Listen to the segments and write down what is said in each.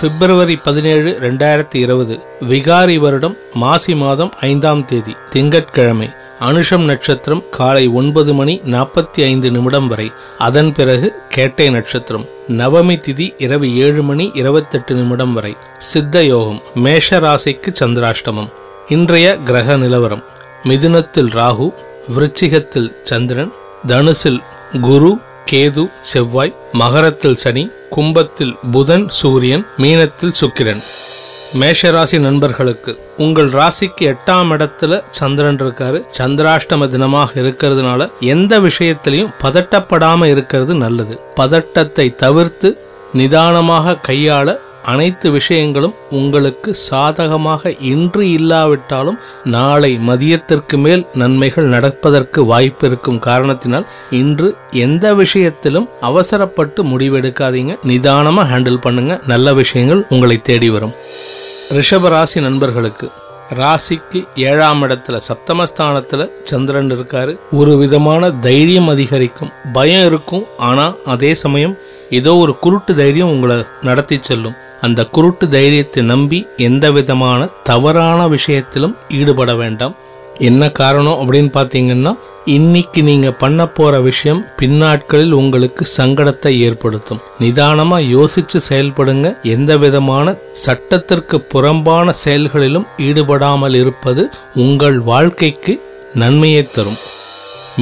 பிப்ரவரி பதினேழு ரெண்டாயிரத்தி இருபது விகாரி வருடம் மாசி மாதம் ஐந்தாம் தேதி திங்கட்கிழமை அனுஷம் நட்சத்திரம் காலை ஒன்பது மணி நாற்பத்தி ஐந்து நிமிடம் வரை. அதன் பிறகு கேட்டை நட்சத்திரம் நவமி திதி இரவு ஏழு மணி இருபத்தெட்டு நிமிடம் வரை. சித்த யோகம் மேஷ ராசிக்கு சந்திராஷ்டமம். இன்றைய கிரக நிலவரம் மிதுனத்தில் ராகு விருச்சிகத்தில் சந்திரன் தனுசில் குரு கேது செவ்வாய் மகரத்தில் சனி கும்பத்தில் புதன் சூரியன் மீனத்தில் சுக்கிரன். மேஷராசி நண்பர்களுக்கு உங்கள் ராசிக்கு எட்டாம் இடத்துல சந்திரன் இருக்காரு. சந்திராஷ்டம தினமாக இருக்கிறதுனால எந்த விஷயத்திலையும் பதட்டப்படாம இருக்கிறது நல்லது. பதட்டத்தை தவிர்த்து நிதானமாக கையாள அனைத்து விஷயங்களும் உங்களுக்கு சாதகமாக இன்று இல்லாவிட்டாலும் நாளை மதியத்திற்கு மேல் நன்மைகள் நடப்பதற்கு வாய்ப்பு இருக்கும் காரணத்தினால் இன்று எந்த விஷயத்திலும் அவசரப்பட்டு முடிவெடுக்காதீங்க. நிதானமாக ஹேண்டில் பண்ணுங்க. நல்ல விஷயங்கள் உங்களை தேடி வரும். ரிஷபராசி நண்பர்களுக்கு ராசிக்கு ஏழாம் இடத்துல சப்தமஸ்தானத்துல சந்திரன் இருக்காரு. ஒரு விதமான தைரியம் அதிகரிக்கும். பயம் இருக்கும். ஆனா அதே சமயம் ஏதோ ஒரு குருட்டு தைரியம் உங்களை நடத்தி செல்லும். அந்த குருட்டு தைரியத்தை நம்பி எந்த விதமான தவறான விஷயத்திலும் ஈடுபட வேண்டாம். என்ன காரணம் அப்படின்னு பார்த்தீங்கன்னா இன்னைக்கு நீங்க பண்ண போற விஷயம் பின்னாட்களில் உங்களுக்கு சங்கடத்தை ஏற்படுத்தும். நிதானமா யோசிச்சு செயல்படுங்க. எந்த விதமான சட்டத்திற்கு புறம்பான செயல்களிலும் ஈடுபடாமல் இருப்பது உங்கள் வாழ்க்கைக்கு நன்மையை தரும்.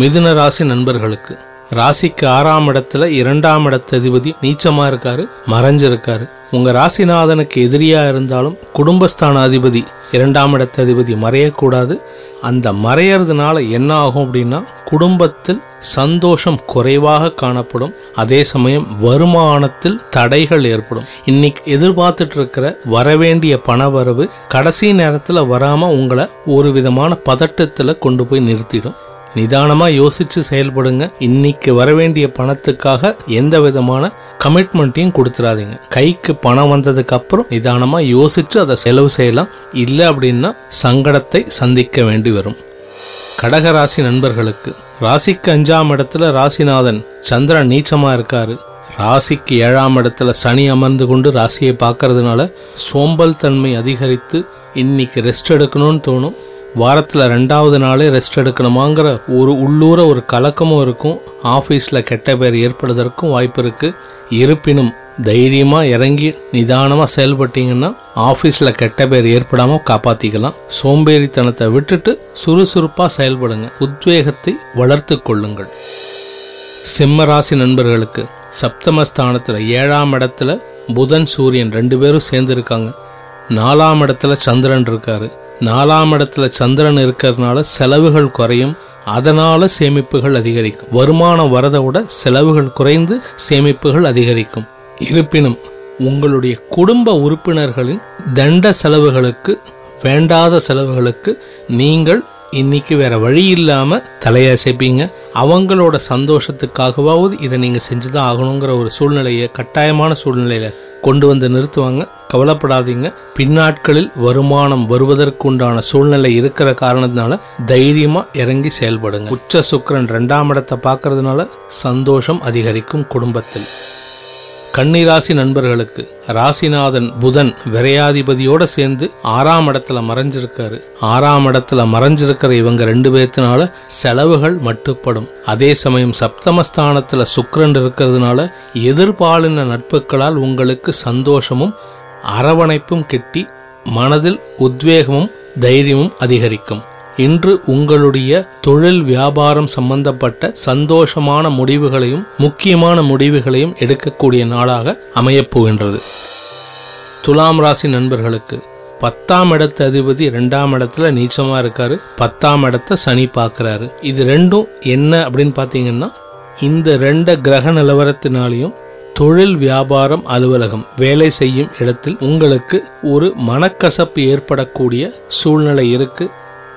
மிதுன ராசி நண்பர்களுக்கு. ராசிக்கு ஆறாம் இடத்துல இரண்டாம் இடத்த அதிபதி நீச்சமா இருக்காரு மறைஞ்சிருக்காரு. உங்க ராசிநாதனுக்கு எதிரியா இருந்தாலும் குடும்பஸ்தான அதிபதி இரண்டாம் இடத்த அதிபதி மறையக்கூடாது. அந்த மறையறதுனால என்ன ஆகும் அப்படின்னா குடும்பத்தில் சந்தோஷம் குறைவாக காணப்படும். அதே சமயம் வருமானத்தில் தடைகள் ஏற்படும். இன்னைக்கு எதிர்பார்த்துட்டு இருக்கிற வரவேண்டிய பணவரவு கடைசி நேரத்தில் வராம உங்களை ஒரு விதமான பதட்டத்தில் கொண்டு போய் நிறுத்திடும். நிதானமா யோசிச்சு செயல்படுங்க. இன்னைக்கு வரவேண்டிய பணத்துக்காக எந்த விதமான கமிட்மெண்ட்டையும் கொடுத்துடாதீங்க கைக்கு பணம் வந்ததுக்கு அப்புறம் நிதானமா யோசிச்சு அதை செலவு செய்யலாம். இல்லை அப்படின்னா சங்கடத்தை சந்திக்க வேண்டி வரும். கடகராசி நண்பர்களுக்கு ராசிக்கு அஞ்சாம் இடத்துல ராசிநாதன் சந்திரன் நீச்சமா இருக்காரு. ராசிக்கு ஏழாம் இடத்துல சனி அமர்ந்து கொண்டு ராசியை பார்க்கறதுனால சோம்பல் தன்மை அதிகரித்து இன்னைக்கு ரெஸ்ட் எடுக்கணும்னு தோணும். வாரத்தில் ரெண்டாவது நாளே ரெஸ்ட் எடுக்கணுமாங்கிற ஒரு உள்ளூர ஒரு கலக்கமும் இருக்கும். ஆஃபீஸில் கெட்ட பேர் ஏற்படுவதற்கும் வாய்ப்பு இருக்குது இருப்பினும் தைரியமாக இறங்கி நிதானமாக செயல்பட்டீங்கன்னா ஆஃபீஸில் கெட்ட பேர் ஏற்படாமல் காப்பாற்றிக்கலாம் சோம்பேறித்தனத்தை விட்டுட்டு சுறுசுறுப்பாக செயல்படுங்க. உத்வேகத்தை வளர்த்து கொள்ளுங்கள். சிம்மராசி நண்பர்களுக்கு சப்தமஸ்தானத்தில் ஏழாம் இடத்துல புதன் சூரியன் ரெண்டு பேரும் சேர்ந்துருக்காங்க. நாலாம் இடத்துல சந்திரன் இருக்காரு. நாலாம் இடத்துல சந்திரன் இருக்கிறதுனால செலவுகள் குறையும். அதனால சேமிப்புகள் அதிகரிக்கும். வருமானம் வரதை விட செலவுகள் குறைந்து சேமிப்புகள் அதிகரிக்கும். இருப்பினும் உங்களுடைய குடும்ப உறுப்பினர்களின் தண்ட செலவுகளுக்கு வேண்டாத செலவுகளுக்கு நீங்கள் இன்னைக்கு வேற வழி இல்லாம தலையசைப்பீங்க அவங்களோட சந்தோஷத்துக்காகவாவது இதை நீங்க செஞ்சுதான் ஆகணுங்கிற ஒரு சூழ்நிலையை கட்டாயமான சூழ்நிலையில கொண்டு வந்து நிறுத்துவாங்க. கவலைப்படாதீங்க. பின்னாட்களில் வருமானம் வருவதற்குண்டான சூழ்நிலை இருக்கிற காரணத்தினால தைரியமா இறங்கி செயல்படுங்க. உச்ச சுக்கரன் ரெண்டாம் இடத்தை பார்க்கறதுனால சந்தோஷம் அதிகரிக்கும் குடும்பத்தில். கன்னிராசி நண்பர்களுக்கு ராசிநாதன் புதன் விரையாதிபதியோட சேர்ந்து ஆறாம் இடத்துல மறைஞ்சிருக்காரு. ஆறாம் இடத்துல மறைஞ்சிருக்கிற இவங்க ரெண்டு பேர்த்தினால செலவுகள் மட்டுப்படும். அதே சமயம் சப்தமஸ்தானத்துல சுக்கரன் இருக்கிறதுனால எதிர்பாலின நட்புகளால் உங்களுக்கு சந்தோஷமும் அரவணைப்பும் கிட்டி மனதில் உத்வேகமும் தைரியமும் அதிகரிக்கும். இன்று உங்களுடைய தொழில் வியாபாரம் சம்பந்தப்பட்ட சந்தோஷமான முடிவுகளையும் முக்கியமான முடிவுகளையும் எடுக்கக்கூடிய நாளாக அமையப்போகின்றது துலாம் ராசி நண்பர்களுக்கு பத்தாம் இடத்து அதிபதி ரெண்டாம் இடத்துல நீச்சமா இருக்காரு பத்தாம் இடத்த சனி பார்க்குறாரு. இது ரெண்டும் என்ன அப்படின்னு பாத்தீங்கன்னா இந்த ரெண்டு கிரக நிலவரத்தினாலையும் தொழில் வியாபாரம் அலுவலகம் வேலை செய்யும் இடத்தில் உங்களுக்கு ஒரு மனக்கசப்பு ஏற்படக்கூடிய சூழ்நிலை இருக்கு.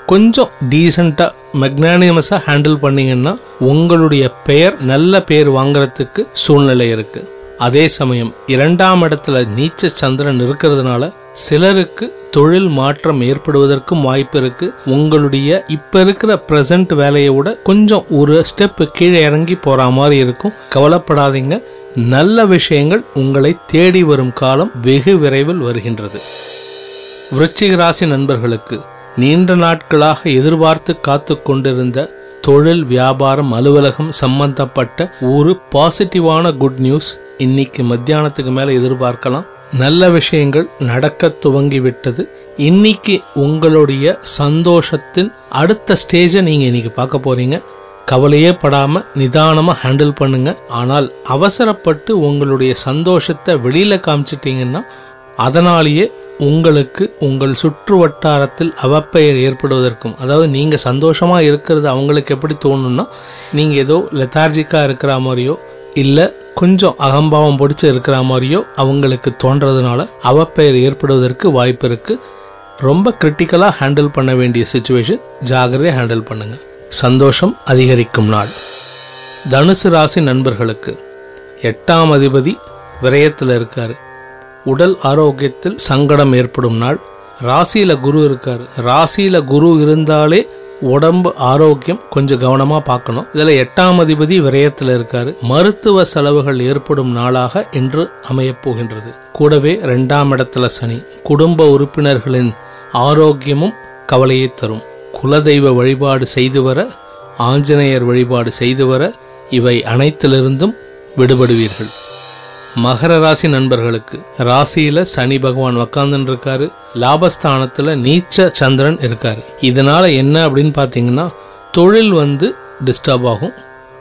கொஞ்சம் டீசெண்டாக மெக்னானிமஸாக ஹேண்டில் பண்ணிங்கன்னா உங்களுடைய பெயர் நல்ல பெயர் வாங்குறதுக்கு சூழ்நிலை இருக்குது அதே சமயம் இரண்டாம் இடத்துல நீச்ச சந்திரன் இருக்கிறதுனால சிலருக்கு தொழில் மாற்றம் ஏற்படுவதற்கும் வாய்ப்பு இருக்கு. உங்களுடைய இப்ப இருக்கிற பிரசன்ட் வேலையை விட கொஞ்சம் ஒரு ஸ்டெப் கீழே இறங்கி போற மாதிரி இருக்கும். கவலைப்படாதீங்க. நல்ல விஷயங்கள் உங்களை தேடி வரும் காலம் வெகு விரைவில் வருகின்றது. விருச்சிக ராசி நண்பர்களுக்கு நீண்ட நாட்களாக எதிர்பார்த்து காத்து கொண்டிருந்த தொழில் வியாபாரம் அலுவலகம் சம்பந்தப்பட்ட ஒரு பாசிட்டிவான குட் நியூஸ் இன்னைக்கு மத்தியானத்துக்கு மேல எதிர்பார்க்கலாம். நல்ல விஷயங்கள் நடக்க துவங்கி விட்டது இன்னைக்கு உங்களுடைய சந்தோஷத்தின் அடுத்த ஸ்டேஜை நீங்க இன்னைக்கு பார்க்க போறீங்க. கவலையே படாம நிதானமா ஹேண்டில் பண்ணுங்க. ஆனால் அவசரப்பட்டு உங்களுடைய சந்தோஷத்தை வெளியில காமிச்சிட்டீங்கன்னா அதனாலேயே உங்களுக்கு உங்கள் சுற்று வட்டாரத்தில் அவப்பெயர் ஏற்படுவதற்கும் அதாவது நீங்கள் சந்தோஷமாக இருக்கிறது அவங்களுக்கு எப்படி தோணுன்னா நீங்கள் ஏதோ லெத்தார்ஜிக்காக இருக்கிற மாதிரியோ இல்லை கொஞ்சம் அகம்பாவம் பிடிச்சி இருக்கிற மாதிரியோ அவங்களுக்கு தோன்றதுனால அவப்பெயர் ஏற்படுவதற்கு வாய்ப்பு இருக்குது ரொம்ப கிரிட்டிக்கலாக ஹேண்டில் பண்ண வேண்டிய சுச்சுவேஷன் ஜாகிரதையாக ஹேண்டில் பண்ணுங்கள் சந்தோஷம் அதிகரிக்கும் நாள். தனுசு ராசி நண்பர்களுக்கு எட்டாம் அதிபதி விரயத்தில் இருக்கார். உடல் ஆரோக்கியத்தில் சங்கடம் ஏற்படும் நாள். ராசியில குரு இருக்கார். ராசியில குரு இருந்தாலே உடம்பு ஆரோக்கியம் கொஞ்சம் கவனமா பார்க்கணும். இதுல எட்டாம் அதிபதி விரயத்தில் இருக்காரு. மருத்துவ செலவுகள் ஏற்படும் நாளாக இன்று அமையப் போகின்றது. கூடவே ரெண்டாம் இடத்துல சனி. குடும்ப உறுப்பினர்களின் ஆரோக்கியமும் கவலையை தரும். குலதெய்வ வழிபாடு செய்து வர ஆஞ்சநேயர் வழிபாடு செய்து வர இவை அனைத்திலிருந்தும் விடுபடுவீர்கள். மகர ராசி நண்பர்களுக்கு. ராசியில சனி பகவான் உக்காந்துன்னு இருக்காரு லாபஸ்தானத்துல நீச்ச சந்திரன் இருக்காரு. இதனால என்ன அப்படின்னு பாத்தீங்கன்னா தொழில் வந்து டிஸ்டர்ப் ஆகும்.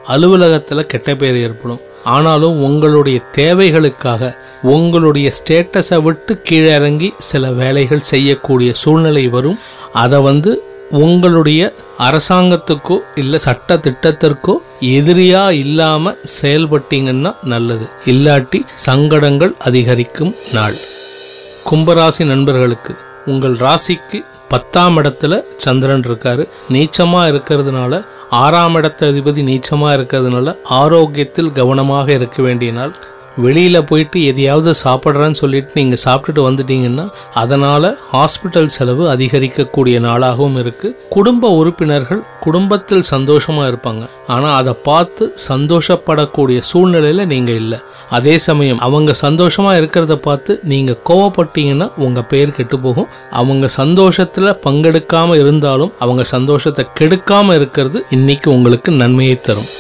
அலுவலகத்துல கெட்ட பேர் ஏற்படும். ஆனாலும் உங்களுடைய தேவைகளுக்காக உங்களுடைய ஸ்டேட்டஸை விட்டு கீழே இறங்கி சில வேலைகள் செய்யக்கூடிய சூழ்நிலை வரும். அதை வந்து உங்களுடைய அரசாங்கத்துக்கோ இல்லை சட்ட திட்டத்திற்கோ எதிரியா இல்லாம செயல்பட்டீங்கன்னா நல்லது. இல்லாட்டி சங்கடங்கள் அதிகரிக்கும் நாள். கும்பராசி நண்பர்களுக்கு உங்கள் ராசிக்கு பத்தாம் இடத்துல சந்திரன் இருக்காரு. நீச்சமா இருக்கிறதுனால ஆறாம் இடத்த அதிபதி நீச்சமா இருக்கிறதுனால ஆரோக்கியத்தில் கவனமாக இருக்க வேண்டிய நாள். வெளியில் போயிட்டு எதையாவது சாப்பிட்றேன்னு சொல்லிட்டு நீங்கள் சாப்பிட்டுட்டு வந்துட்டீங்கன்னா அதனால் ஹாஸ்பிட்டல் செலவு அதிகரிக்கக்கூடிய நாளாகவும் இருக்குது குடும்ப உறுப்பினர்கள் குடும்பத்தில் சந்தோஷமாக இருப்பாங்க. ஆனால் அதை பார்த்து சந்தோஷப்படக்கூடிய சூழ்நிலையில் நீங்கள் இல்லை. அதே சமயம் அவங்க சந்தோஷமாக இருக்கிறத பார்த்து நீங்கள் கோவப்பட்டீங்கன்னா உங்கள் பேர் கெட்டு போகும். அவங்க சந்தோஷத்தில் பங்கெடுக்காமல் இருந்தாலும் அவங்க சந்தோஷத்தை கெடுக்காமல் இருக்கிறது இன்னைக்கு உங்களுக்கு நன்மையை தரும்.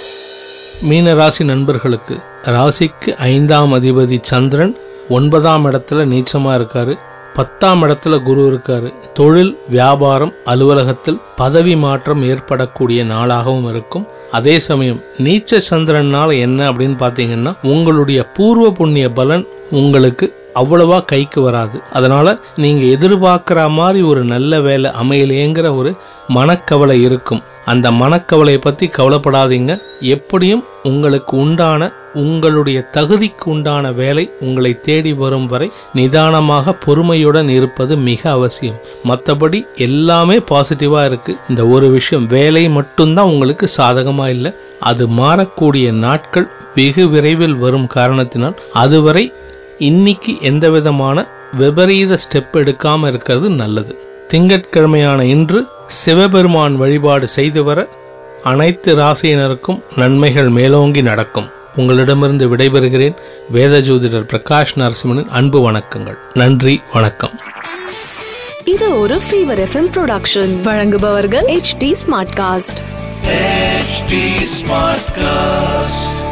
மீன ராசி நண்பர்களுக்கு ராசிக்கு ஐந்தாம் அதிபதி சந்திரன் ஒன்பதாம் இடத்துல நீச்சமாக இருக்காரு பத்தாம் இடத்துல குரு இருக்காரு. தொழில் வியாபாரம் அலுவலகத்தில் பதவி மாற்றம் ஏற்படக்கூடிய நாளாகவும் இருக்கும். அதே சமயம் நீச்ச சந்திரனால் என்ன அப்படின்னு பார்த்தீங்கன்னா உங்களுடைய பூர்வ புண்ணிய பலன் உங்களுக்கு அவ்வளவா கைக்கு வராது. அதனால நீங்க எதிர்பார்க்கிற மாதிரி ஒரு நல்ல வேலை அமையலையேங்கிற ஒரு மனக்கவலை இருக்கும். அந்த மனக்கவலையை பத்தி கவலைப்படாதீங்க. எப்படியும் உங்களுக்கு உண்டான உங்களுடைய தகுதிக்கு உண்டான வேலை உங்களை தேடி வரும் வரை நிதானமாக பொறுமையுடன் இருப்பது மிக அவசியம். மற்றபடி எல்லாமே பாசிட்டிவா இருக்கு. இந்த ஒரு விஷயம் வேலை மட்டும்தான் உங்களுக்கு சாதகமா இல்லை. அது மாறக்கூடிய நாட்கள் வெகு விரைவில் வரும் காரணத்தினால் அதுவரை இன்னைக்கு எந்த விதமான விபரீத ஸ்டெப் எடுக்காம இருக்கிறது நல்லது. திங்கட்கிழமையான இன்று சிவபெருமான் வழிபாடு செய்து வர அனைத்து ராசியினருக்கும் நன்மைகள் மேலோங்கி நடக்கும். உங்களிடமிருந்து விடைபெறுகிறேன். வேத ஜோதிடர் பிரகாஷ் நரசிம்மனின் அன்பு வணக்கங்கள். நன்றி வணக்கம். இது ஒரு ஃபீவர் எஃப்எம் ப்ரொடக்ஷன் வழங்குபவர்கள் H T smart cast HT Smartcast.